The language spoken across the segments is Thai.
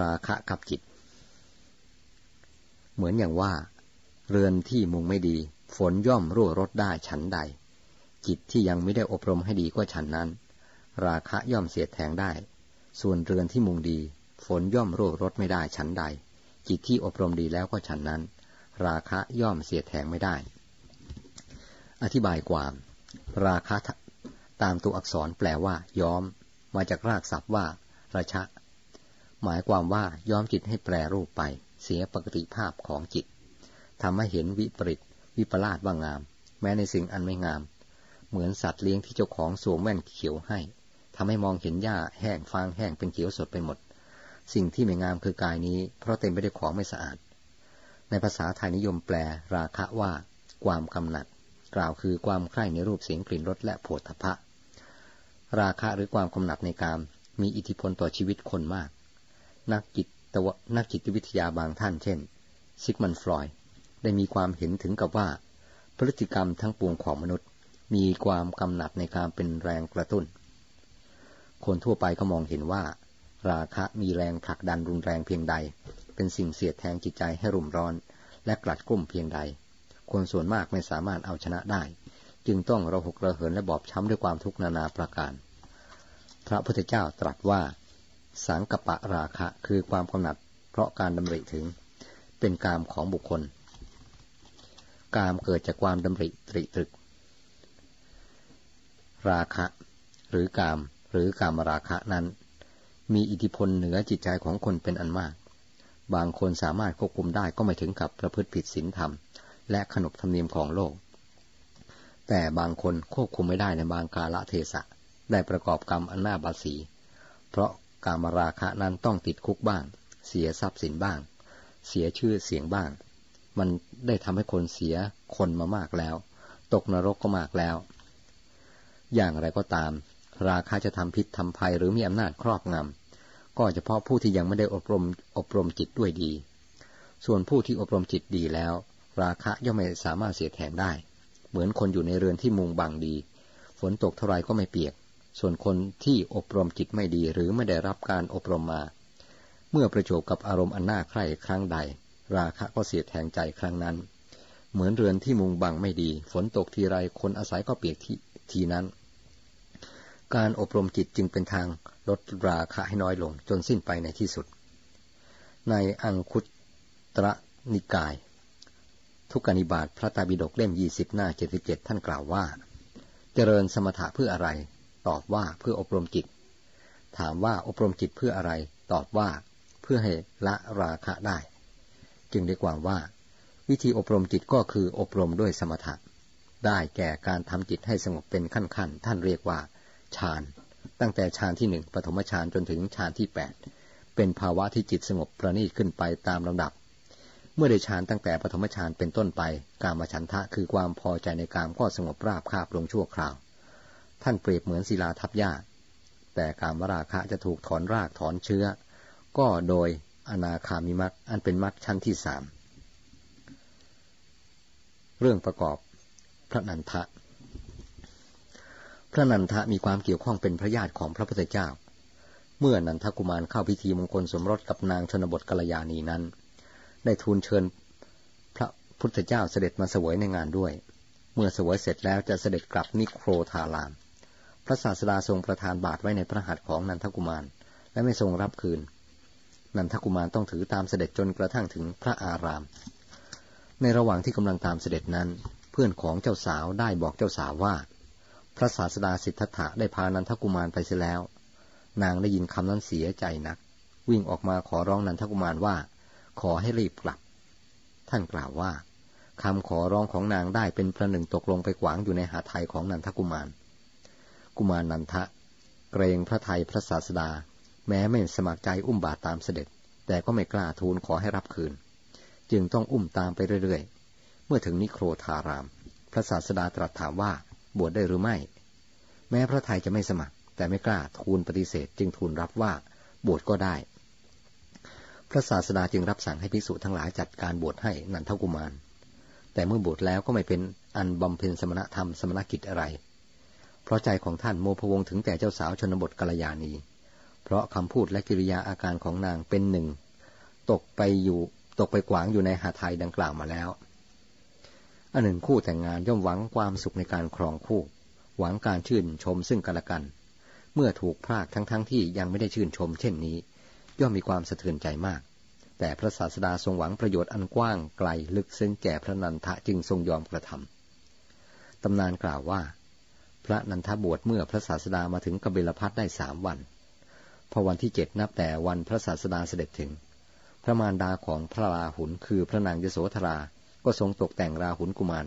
ราคะกับจิต เหมือนอย่างว่า เรือนที่มุงไม่ดี ฝนย่อมรั่วรถได้ฉันใด จิตที่ยังไม่ได้อบรมให้ดีก็ฉันนั้น ราคะย่อมเสียแทงได้ ส่วนเรือนที่มุงดี ฝนย่อมรั่วรถไม่ได้ฉันใด จิตที่อบรมดีแล้วก็ฉันนั้น ราคะย่อมเสียแทงไม่ได้ อธิบายความ ราคะตามตัวอักษรแปลว่า ย้อม มาจากรากศัพท์ว่า ระชะ หมายความว่าย้อมจิตให้แปรรูปไป เสียปกติภาพของจิตทำให้เห็นวิปริตวิปลาสว่างาม แม้ในสิ่งอันไม่งาม เหมือนสัตว์เลี้ยงที่เจ้าของสวมแว่นเขียวให้ทำให้มองเห็นหญ้าแห้งฟางแห้งเป็นเขียวสดไปหมด สิ่งที่ไม่งามคือกายนี้ เพราะเต็มไปด้วยของไม่สะอาด ในภาษาไทยนิยมแปลราคะว่า ความกำหนัด กล่าวคือความใคร่ในรูปเสียงกลิ่นรสและโผฏฐพะราคะหรือความกำหนัดในกามมีอิทธิพลต่อชีวิตคนมาก นักจิตวนักจิตวิทยาบางท่านเช่น ซิกมันฟลอยได้มีความเห็นถึงกับว่า พฤติกรรมทั้งปวงของมนุษย์ มีความกำหนัดในการเป็นแรงกระตุ้น คนทั่วไปก็มองเห็นว่า ราคะมีแรงผลักดันรุนแรงเพียงใด เป็นสิ่งเสียดแทงจิตใจให้รุ่มร้อน และกลัดกลุ่มเพียงใด คนส่วนมากไม่สามารถเอาชนะได้ จึงต้องระหกระเหินและบอบช้ำด้วยความทุกข์นานาประการ พระพุทธเจ้าตรัสว่า สังกปะราคะ คือความกำหนัด เพราะการดำริถึง เป็นกามของบุคคล กามเกิดจากความดำริตริตรึก ราคะ หรือกาม หรือกามราคะนั้น มีอิทธิพลเหนือจิตใจของคนเป็นอันมาก บางคนสามารถควบคุมได้ก็ไม่ถึงกับประพฤติผิดศีลธรรม และขนบธรรมเนียมของโลก แต่บางคนควบคุมไม่ได้ในบางกาละเทศะได้ประกอบกรรมอันน่าบาสี เพราะ การมราคะนั้นต้องติดคุกบ้าง เสียทรัพย์สินบ้าง เสียชื่อเสียงบ้าง มันได้ทำให้คนเสียคนมามากแล้ว ตกนรกก็มากแล้ว อย่างไรก็ตาม ราคาจะทำพิษทำภัยหรือมีอำนาจครอบงำก็เฉพาะผู้ที่ยังไม่ได้อบรมอบรมจิตด้วยดี ส่วนผู้ที่อบรมจิตดีแล้ว ราคะย่อมไม่สามารถเสียแทนได้ เหมือนคนอยู่ในเรือนที่มุงบังดี ฝนตกเท่าไรก็ไม่เปียก ส่วนคนที่อบรมจิตไม่ดีหรือไม่ได้รับการอบรมมา เมื่อประจบกับอารมณ์อันน่าใคร่ครั้งใด ราคะก็เสียแทงใจครั้งนั้น เหมือนเรือนที่มุงบังไม่ดี ฝนตกทีไรคนอาศัยก็เปียกที่ทีนั้น การอบรมจิตจึงเป็นทางลดราคะให้น้อยลงจนสิ้นไปในที่สุด ในอังคุตระนิกาย ทุกนิบาตพระตาบิดกเล่มยี่สิบหน้าเจ็ดสิบเจ็ดท่านกล่าวว่า เจริญสมถะเพื่ออะไร ตอบว่าเพื่ออบรมจิต ถามว่าอบรมจิตเพื่ออะไร ตอบว่าเพื่อให้ละราคะได้ จึงได้ความว่า วิธีอบรมจิตก็คืออบรมด้วยสมถะ ได้แก่การทำจิตให้สงบเป็นขั้นๆ ท่านเรียกว่าฌาน ตั้งแต่ฌานที่หนึ่งปฐมฌานจนถึงฌานที่แปดเป็นภาวะที่จิตสงบประณีตขึ้นไปตามลำดับ เมื่อได้ฌานตั้งแต่ปฐมฌานเป็นต้นไป การมาฉันทะคือความพอใจในการก็สงบราบคาบลงชั่วคราว ท่านเปรียบเหมือนศิลาทับหญ้า แต่การวราคะจะถูกถอนรากถอนเชื้อ ก็โดยอนาคามิมักอันเป็นมักชั้นที่สาม เรื่องประกอบพระนันทะ พระนันทะมีความเกี่ยวข้องเป็นพระญาติของพระพุทธเจ้า เมื่อนันทกุมารเข้าพิธีมงคลสมรสกับนางชนบทกัลยาณีนั้น ได้ทูลเชิญพระพุทธเจ้าเสด็จมาเสวยในงานด้วย เมื่อเสวยเสร็จแล้วจะเสด็จกลับนิโครธาราม พระศาสดาทรงประทานบาตรไว้ในพระหัตถ์ของนันทกุมาร และไม่ทรงรับคืน นันทกุมารต้องถือตามเสด็จจนกระทั่งถึงพระอาราม ในระหว่างที่กำลังตามเสด็จนั้น เพื่อนของเจ้าสาวได้บอกเจ้าสาวว่า พระศาสดาสิทธัตถะได้พานันทกุมารไปเสียแล้ว นางได้ยินคำนั้นเสียใจนัก วิ่งออกมาขอร้องนันทกุมารว่า ขอให้รีบกลับ ท่านกล่าวว่าคำขอร้องของนางได้เป็นประหนึ่งตกลงไปขวางอยู่ในหาไทยของนันทกุมาร กุมารนันทะ เกรงพระไทยพระศาสดา แม้ไม่สมัครใจอุ้มบาตรตามเสด็จ แต่ก็ไม่กล้าทูลขอให้รับคืน จึงต้องอุ้มตามไปเรื่อยๆ เมื่อถึงนิโครธาราม พระศาสดาตรัสถามว่าบวชได้หรือไม่ แม้พระไทยจะไม่สมัคร แต่ไม่กล้าทูลปฏิเสธ จึงทูลรับว่าบวชก็ได้ พระศาสดาจึงรับสั่งให้ภิกษุทั้งหลายจัดการบวชให้นันทกุมาร แต่เมื่อบวชแล้วก็ไม่เป็นอันบำเพ็ญสมณธรรมสมณกิจอะไร เพราะใจของท่านโมพวงถึงแต่เจ้าสาวชนบทกัลยาณี เพราะคำพูดและกิริยาอาการของนางเป็นหนึ่ง ตกไปอยู่ตกไปขวางอยู่ในหาไทยดังกล่าวมาแล้วอันหนึ่งคู่แต่งงานย่อมหวังความสุขในการครองคู่ หวังการชื่นชมซึ่งกันและกัน เมื่อถูกพรากทั้งๆทที่ยังไม่ได้ชื่นชม เช่นนี้ ย่อมมีความสะเทือนใจมาก แต่พระศาสดาทรงหวังประโยชน์อันกว้างไกลลึกซึ้งแก่พระนันทะจึงทรงยอมกระทำตำนานกล่าวว่า พระนันทบวชเมื่อพระศาสดามาถึงกบิลพัทได้สามวัน พอวันที่เจ็ดนับแต่วันพระศาสดาเสด็จถึง พระมารดาของพระราหุลคือพระนางยโสธรา ก็ทรงตกแต่งราหุลกุมาร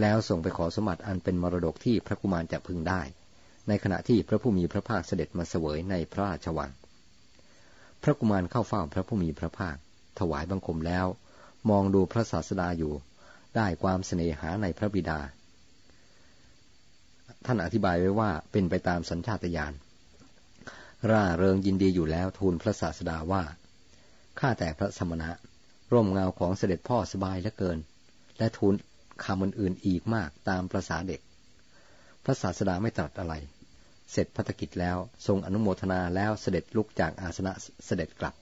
แล้วส่งไปขอสมบัติอันเป็นมรดกที่พระกุมารจะพึงได้ ในขณะที่พระผู้มีพระภาคเสด็จมาเสวยในพระราชวัง พระกุมารเข้าเฝ้าพระผู้มีพระภาค ถวายบังคมแล้ว มองดูพระศาสดาอยู่ ได้ความเสน่หาในพระบิดา ท่านอธิบายไว้ว่าเป็นไปตามสัญชาตญาณร่าเริงยินดีอยู่แล้วทูลพระศาสดาว่าข้าแต่พระสมณะ ร่มเงาของเสด็จพ่อสบายเหลือเกิน และทูลคำอื่นๆอีกมากตามประษาเด็ก พระศาสดาไม่ตรัสอะไร เสร็จพัฒกิจแล้วทรงอนุโมทนาแล้วเสด็จลุกจากอาสนะเสด็จกลับ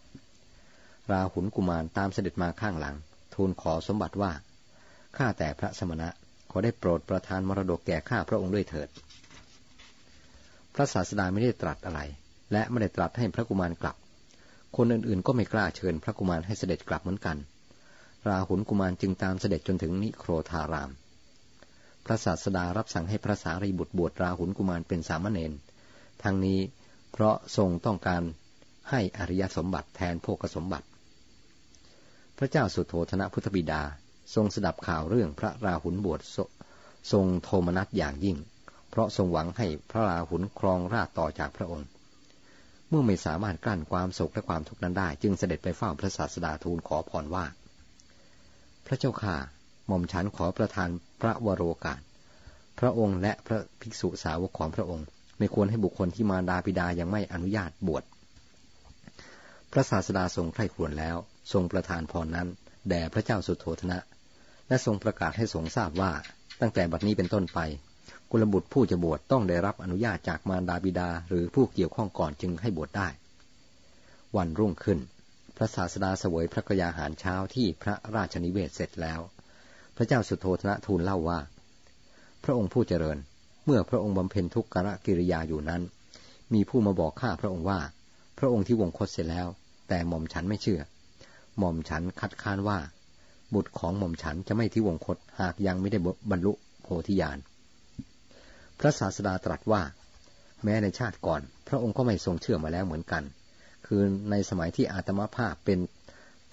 ราหุลกุมารตามเสด็จมาข้างหลัง ทูลขอสมบัติว่าข้าแต่พระสมณะ อได้โปรดประทานมรดกแก่ข้าพระองค์ด้วยเถิด พระศาสดาไม่ได้ตรัสอะไร และไม่ได้ตรัสให้พระกุมารกลับ คนอื่นๆ ก็ไม่กล้าเชิญพระกุมารให้เสด็จกลับเหมือนกัน ราหุลกุมารจึงตามเสด็จจนถึงนิโครธาราม พระศาสดารับสั่งให้พระสารีบุตรบวชราหุลกุมารเป็นสามเณรทั้งนี้เพราะทรงต้องการให้อริยสมบัติแทนโภคสมบัติ พระเจ้าสุโธธนะพุทธบิดา ทรงสดับข่าวเรื่องพระราหุลบวชทรงโทมนัสอย่างยิ่ง เพราะทรงหวังให้พระราหุลครองราชต่อจากพระองค์ เมื่อไม่สามารถกลั้นความโศกและความทุกข์นั้นได้ จึงเสด็จไปเฝ้าพระศาสดาทูลขอพรว่า พระเจ้าข่าหม่อมฉันขอประทานพระวโรกาส พระองค์และพระภิกษุสาวกของพระองค์ ไม่ควรให้บุคคลที่มาดาปิดายังไม่อนุญาตบวช พระศาสดาทรงใคร่ครวญแล้ว ทรงประทานพรนั้นแด่พระเจ้าสุโธธนะ และทรงประกาศให้สงทราบว่า ตั้งแต่บัดนี้เป็นต้นไป กุลบุตรผู้จะบวชต้องได้รับอนุญาตจากมารดาบิดาหรือผู้เกี่ยวข้องก่อนจึงให้บวชได้ วันรุ่งขึ้น พระศาสดาเสวยพระกยาหารเช้าที่พระราชนิเวศเสร็จแล้ว พระเจ้าสุโธธนะทูลเล่าว่า พระองค์ผู้เจริญ เมื่อพระองค์บำเพ็ญทุกขกิริยาอยู่นั้น มีผู้มาบอกข้าพระองค์ว่า พระองค์ที่วงคตเสร็จแล้ว แต่หม่อมฉันไม่เชื่อ หม่อมฉันคัดค้านว่า บุตรของหม่อมฉันจะไม่ที่วงคตหากยังไม่ได้บรรลุโพธิญาณ พระศาสดาตรัสว่า แม้ในชาติก่อน พระองค์ก็ไม่ทรงเชื่อมาแล้วเหมือนกัน คือในสมัยที่อาตมาภาพเป็น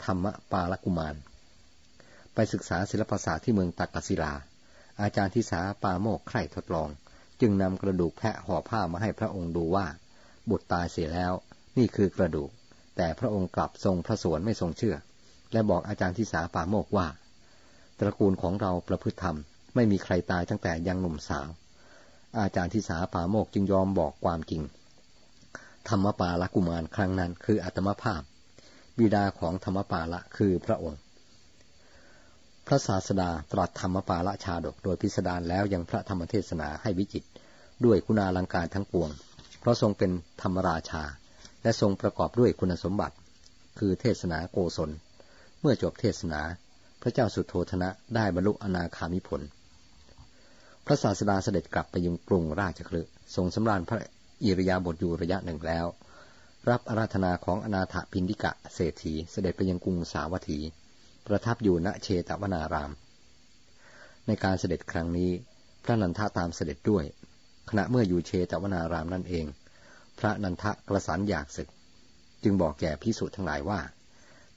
ธรรมปาลกุมาร ไปศึกษาศิลปศาสตร์ที่เมืองตักกศิลา อาจารย์ทิสาปาโมกใคร่ทดลอง จึงนำกระดูกแพะห่อผ้ามาให้พระองค์ดูว่า บุตรตายเสียแล้ว นี่คือกระดูก แต่พระองค์กลับทรงพระสวนไม่ทรงเชื่อ และบอกอาจารย์ทิสาปาโมกว่า ตระกูลของเราประพฤติธรรม ไม่มีใครตายตั้งแต่ยังหนุ่มสาว อาจารย์ทิสาปาโมกจึงยอมบอกความจริง ธรรมปาละกุมารครั้งนั้นคืออัตมภาพ บิดาของธรรมปาละคือพระองค์ พระศาสดาตรัสธรรมปาละชาดกโดยพิสดารแล้วยังพระธรรมเทศนาให้วิจิต ด้วยคุณาลังการทั้งปวง เพราะทรงเป็นธรรมราชา และทรงประกอบด้วยคุณสมบัติ คือเทศนาโกศล เมื่อจบเทศนา พระเจ้าสุโธธนะได้บรรลุอนาคามิผล พระศาสดาเสด็จกลับไปยังกรุงราชคลึทรงสำราญพระอิริยาบถอยู่ระยะหนึ่งแล้ว รับอาราธนาของอนาถพินดิกะเศรษฐีเสด็จไปยังกรุงสาวัตถี ประทับอยู่ณเชตวนาราม ในการเสด็จครั้งนี้ พระนันทะตามเสด็จด้วย ขณะเมื่ออยู่เชตวนารามนั่นเอง พระนันทะกระสันอยากศึก จึงบอกแก่พิสุทั้งหลายว่า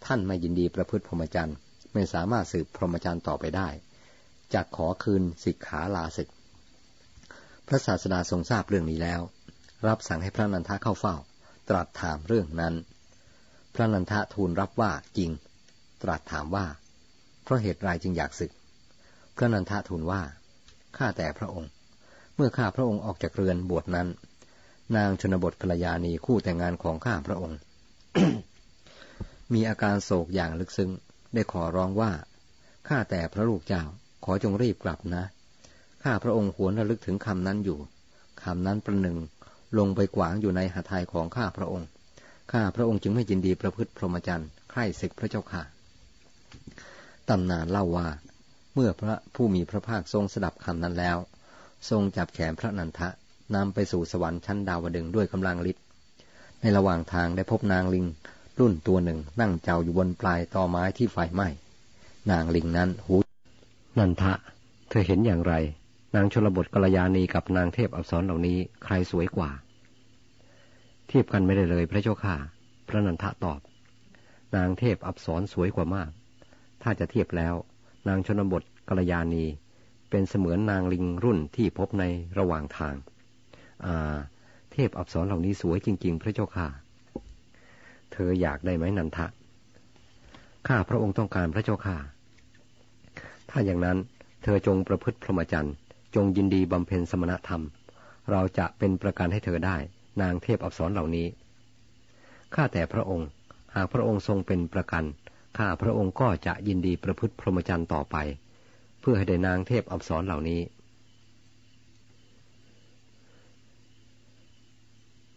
ท่านไม่ยินดีประพฤติพรหมจรรย์ไม่สามารถสืบพรหมจรรย์ต่อไปได้จักขอคืนสิกขาลาศึก พระศาสดาทรงทราบเรื่องนี้แล้ว รับสั่งให้พระนันทะเข้าเฝ้า ตรัสถามเรื่องนั้น พระนันทะทูลรับว่าจริง ตรัสถามว่า เพราะเหตุไรจึงอยากศึก พระนันทะทูลว่าข้าแต่พระองค์ เมื่อข้าพระองค์ออกจากเรือนบวชนั้น นางชนบทภรรยานีคู่แต่งงานของข้าพระองค์ มีอาการโศกอย่างลึกซึ้ง ได้ขอร้องว่า ข้าแต่พระลูกเจ้า ขอจงรีบกลับนะ ข้าพระองค์หวนระลึกถึงคำนั้นอยู่ คำนั้นประหนึ่ง ลงไปกวางอยู่ในหาไทยของข้าพระองค์ ข้าพระองค์จึงไม่ยินดีประพฤติพรหมจรรย์ ใคร่ศึกพระเจ้าค่ะ ตำนานเล่าว่า เมื่อพระผู้มีพระภาคทรงสดับคำนั้นแล้ว ทรงจับแขนพระนันทะนำไปสู่สวรรค์ชั้นดาวดึงด้วยกำลังฤทธิ์ในระหว่างทางได้พบนางลิง รุ่นตัวหนึ่งนั่งเจ้าอยู่บนปลายตอไม้ที่ไฟไหม้ นางลิงนั้นหูนันทะ เธอเห็นอย่างไร นางชลบทกัลยาณีกับนางเทพอับสรเหล่านี้ใครสวยกว่า เทียบกันไม่ได้เลยพระเจ้าค่ะ พระนันทะตอบ นางเทพอับสรสวยกว่ามาก ถ้าจะเทียบแล้ว นางชนบทกัลยาณีเป็นเสมือนนางลิงรุ่นที่พบในระหว่างทาง อ่า เทพอับสรเหล่านี้สวยจริง ๆ พระเจ้าค่ะ เธออยากได้ไหมนันทะ ข้าพระองค์ต้องการพระเจ้าค่ะ ถ้าอย่างนั้นเธอจงประพฤติพรหมจรรย์ จงยินดีบำเพ็ญสมณธรรม เราจะเป็นประกันให้เธอได้ นางเทพอับสรเหล่านี้ ข้าแต่พระองค์ หากพระองค์ทรงเป็นประกัน ข้าพระองค์ก็จะยินดีประพฤติพรหมจรรย์ต่อไป เพื่อให้ได้นางเทพอับสรเหล่านี้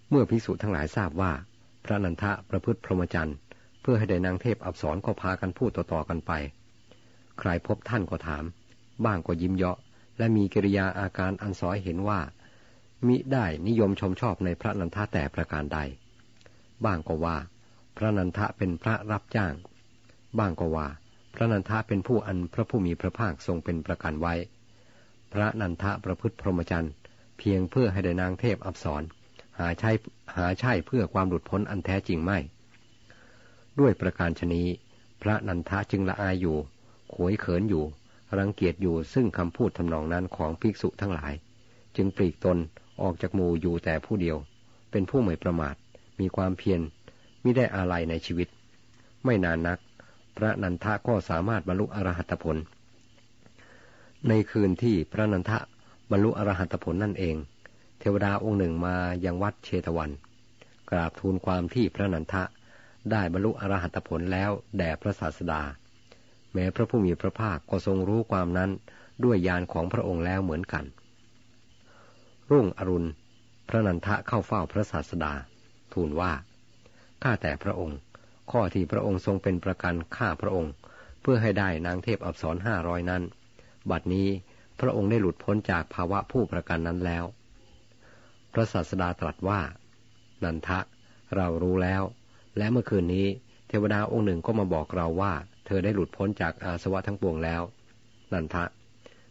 เมื่อภิกษุทั้งหลายทราบว่า ระนันทะประพฤติพรหมจรรย์ เพื่อให้ได้นางเทพอับสรก็พากันพูดต่อๆกันไป ใครพบท่านก็ถาม บ้างก็ยิ้มเยาะ และมีกิริยาอาการอันสอยเห็นว่า มิได้นิยมชมชอบในพระนันทะแต่ประการใด บ้างก็ว่า พระนันทะเป็นพระรับจ้าง บ้างก็ว่า พระนันทะเป็นผู้อันพระผู้มีพระภาคทรงเป็นประกันไว้ พระนันทะประพฤติพรหมจรรย์เพียงเพื่อให้ได้นางเทพอับสร หาใช่หาใช่เพื่อความหลุดพ้นอันแท้จริงไม่ ด้วยประการชนีพระนันทะจึงละอายอยู่ ขวยเขินอยู่ รังเกียจอยู่ซึ่งคำพูดทำนองนั้นของภิกษุทั้งหลาย จึงปลีกตนออกจากหมู่อยู่แต่ผู้เดียว เป็นผู้ไม่ประมาท มีความเพียรมิได้อาลัยในชีวิต ไม่นานนัก พระนันทะก็สามารถบรรลุอรหัตผล ในคืนที่พระนันทะบรรลุอรหัตผลนั่นเอง เทวดาองค์หนึ่งมายังวัดเชตวัน กราบทูลความที่พระนันทะได้บรรลุอรหัตผลแล้วแด่พระศาสดา แม้พระผู้มีพระภาคก็ทรงรู้ความนั้นด้วยญาณของพระองค์แล้วเหมือนกัน รุ่งอรุณ พระนันทะเข้าเฝ้าพระศาสดา ทูลว่า ข้าแต่พระองค์ ข้อที่พระองค์ทรงเป็นประกันข้าพระองค์ เพื่อให้ได้นางเทพอับสรห้าร้อยนั้น บัดนี้พระองค์ได้หลุดพ้นจากภาวะผู้ประกันนั้นแล้ว พระศาสดาตรัสว่า นันทะ เรารู้แล้ว และเมื่อคืนนี้เทวดาองค์หนึ่งก็มาบอกเราว่า เธอได้หลุดพ้นจากอาสวะทั้งปวงแล้ว นันทะ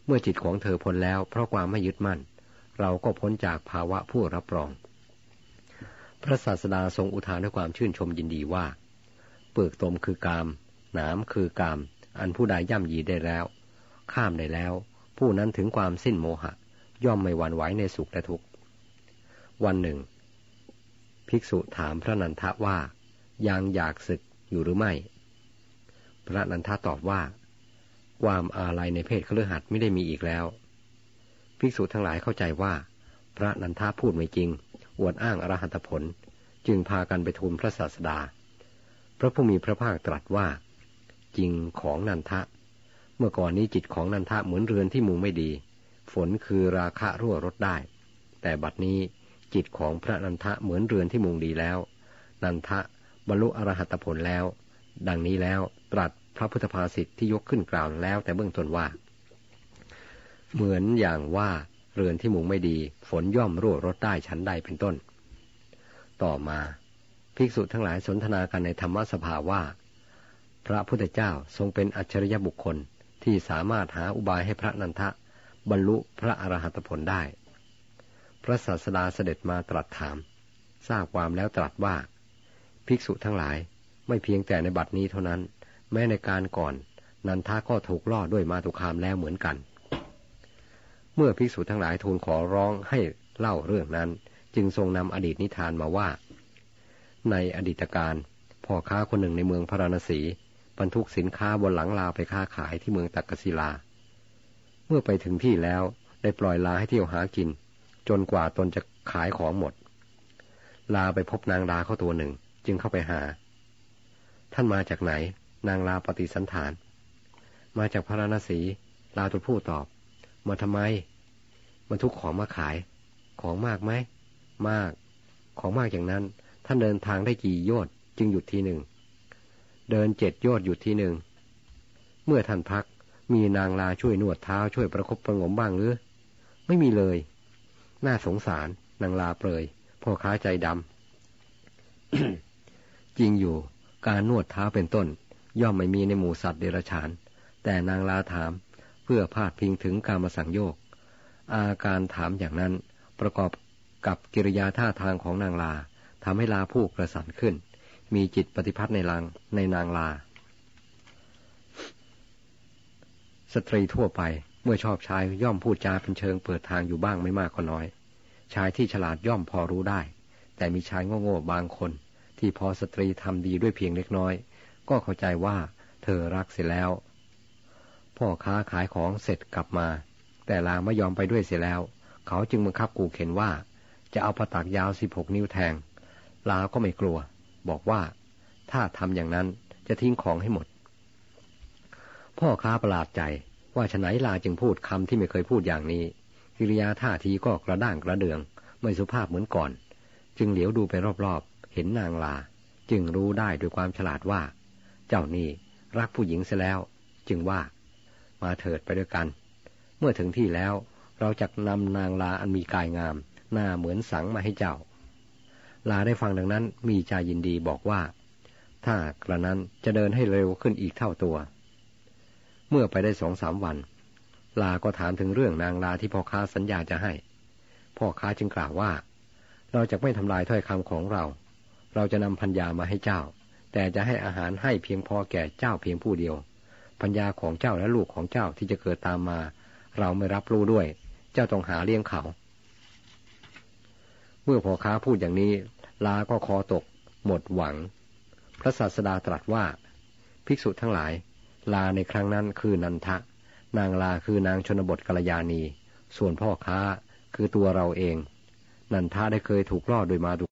เมื่อจิตของเธอพ้นแล้วเพราะความไม่ยึดมั่น เราก็พ้นจากภาวะผู้รับรอง พระศาสดาทรงอุทานด้วยความชื่นชมยินดีว่า เปลือกตมคือกามหนามคือกาม อันผู้ใดย่ำยีได้แล้ว ข้ามได้แล้ว ผู้นั้นถึงความสิ้นโมหะ ย่อมไม่หวั่นไหวในสุขและทุกข์ วันหนึ่ง ภิกษุถามพระนันทะว่า ยังอยากศึกอยู่หรือไม่ พระนันทะตอบว่า ความอาลัยในเพศเครือขัดไม่ได้มีอีกแล้ว ภิกษุทั้งหลายเข้าใจว่า พระนันทะพูดไม่จริง อวดอ้างอรหัตผล จึงพากันไปทูลพระศาสดา พระผู้มีพระภาคตรัสว่า จริงของนันทะ เมื่อก่อนนี้จิตของนันทะเหมือนเรือนที่มุงไม่ดี ฝนคือราคะรั่วรถได้ แต่บัดนี้ จิตของพระนันทะเหมือนเรือนที่มุงดีแล้ว นันทะบรรลุอรหัตผลแล้ว ดังนี้แล้วตรัสพระพุทธภาษิตที่ยกขึ้นกล่าวแล้วแต่เบื้องต้นว่า เหมือนอย่างว่าเรือนที่มุงไม่ดี ฝนย่อมรั่วรถได้ชั้นใดเป็นต้น ต่อมา ภิกษุทั้งหลายสนทนากันในธรรมสภาว่า พระพุทธเจ้าทรงเป็นอัจฉริยบุคคลที่สามารถหาอุบายให้พระนันทะ บรรลุพระอรหัตผลได้ พระศาสดาเสด็จมาตรัสถาม ทราบความแล้วตรัสว่า ภิกษุทั้งหลายไม่เพียงแต่ในบัดนี้เท่านั้น แม้ในการก่อน นันทาก็ถูกล่อด้วยมาตุคามแล้วเหมือนกัน เมื่อภิกษุทั้งหลายทูลขอร้องให้เล่าเรื่องนั้น จึงทรงนำอดีตนิทานมาว่า ในอดีตการพ่อค้าคนหนึ่งในเมืองพาราณสีบรรทุกสินค้าบนหลังลาไปค้าขายที่เมืองตักกศิลา เมื่อไปถึงที่แล้วได้ปล่อยลาให้เที่ยวหากิน จนกว่าตนจะขายของหมด ลาไปพบนางลาเข้าตัวหนึ่ง จึงเข้าไปหา ท่านมาจากไหน นางลาปฏิสันฐาน มาจากพระราณสี ลาตัวผู้ตอบ มาทำไม มาทุกของมาขาย ของมากไหม มาก ของมากอย่างนั้น ท่านเดินทางได้กี่โยชน์จึงหยุดทีหนึ่ง เดินเจ็ดโยชน์หยุดทีหนึ่ง เมื่อท่านพักมีนางลาช่วยนวดเท้าช่วยประคบประงมบ้างหรือ ไม่มีเลย น่าสงสารนางลาเปรยพ่อค้าใจดำจริงอยู่การนวดเท้าเป็นต้น ย่อมไม่มีในหมู่สัตว์เดรัจฉาน แต่นางลาถามเพื่อพาดพิงถึงการมาสั่งโยก อาการถามอย่างนั้นประกอบกับกิริยาท่าทางของนางลาทำให้ลาผู้กระสันขึ้น มีจิตปฏิพัทธ์ในลางในนางลา สตรีทั่วไป เมื่อชอบชายย่อมพูดจาเป็นเชิงเปิดทางอยู่บ้างไม่มากก็น้อย ชายที่ฉลาดย่อมพอรู้ได้ แต่มีชายโง่ๆบางคน ที่พอสตรีทำดีด้วยเพียงเล็กน้อย ก็เข้าใจว่าเธอรักเสียแล้ว พ่อค้าขายของเสร็จกลับมา แต่ลาไม่ยอมไปด้วยเสียแล้ว เขาจึงบังคับกูเข็นว่า จะเอาประตักยาวสิบหกนิ้วแทง ลาก็ไม่กลัว บอกว่า ถ้าทำอย่างนั้นจะทิ้งของให้หมด พ่อค้าประหลาดใจ ว่าฉนัยลาจึงพูดคำที่ไม่เคยพูดอย่างนี้ กิริยาท่าทีก็กระด้างกระเดือง ไม่สุภาพเหมือนก่อน จึงเหลียวดูไปรอบๆ เห็นนางลา จึงรู้ได้ด้วยความฉลาดว่า เจ้านี่รักผู้หญิงเสียแล้ว จึงว่า มาเถิดไปด้วยกัน เมื่อถึงที่แล้วเราจะนำนางลาอันมีกายงาม หน้าเหมือนสังมาให้เจ้า ลาได้ฟังดังนั้นมีใจยินดีบอกว่า ถ้ากระนั้นจะเดินให้เร็วขึ้นอีกเท่าตัว เมื่อไปได้สองสามวัน ลาก็ถามถึงเรื่องนางลาที่พ่อค้าสัญญาจะให้ พ่อค้าจึงกล่าวว่า เราจะไม่ทำลายถ้อยคำของเรา เราจะนำพัญญามาให้เจ้า แต่จะให้อาหารให้เพียงพอแก่เจ้าเพียงผู้เดียว พัญญาของเจ้าและลูกของเจ้าที่จะเกิดตามมา เราไม่รับรู้ด้วย เจ้าต้องหาเลี้ยงเขา เมื่อพ่อค้าพูดอย่างนี้ ลาก็คอตก หมดหวัง พระศาสดาตรัสว่า ภิกษุทั้งหลาย ลาในครั้งนั้นคือนันทะ นางลาคือนางชนบทกัลยาณี ส่วนพ่อค้าคือตัวเราเอง นันทะได้เคยถูกล่อโดยมาดุ